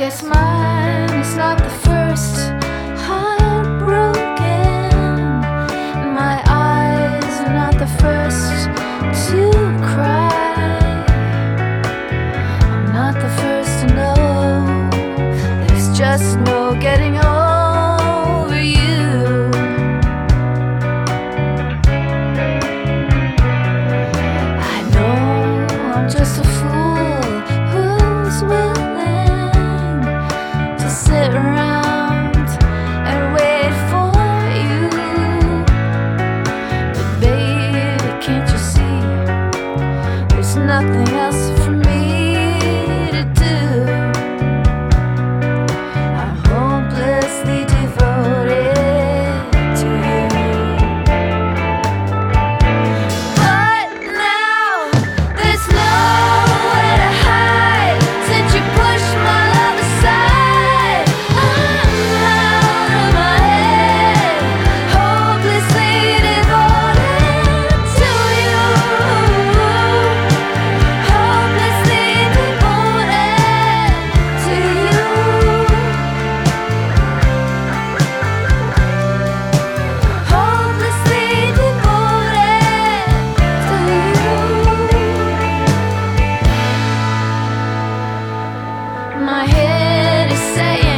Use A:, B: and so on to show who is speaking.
A: Guess mine is not the first heartbroken. My eyes are not the first to cry. I'm not the first to know. There's just no getting over you. I know I'm just a my head is saying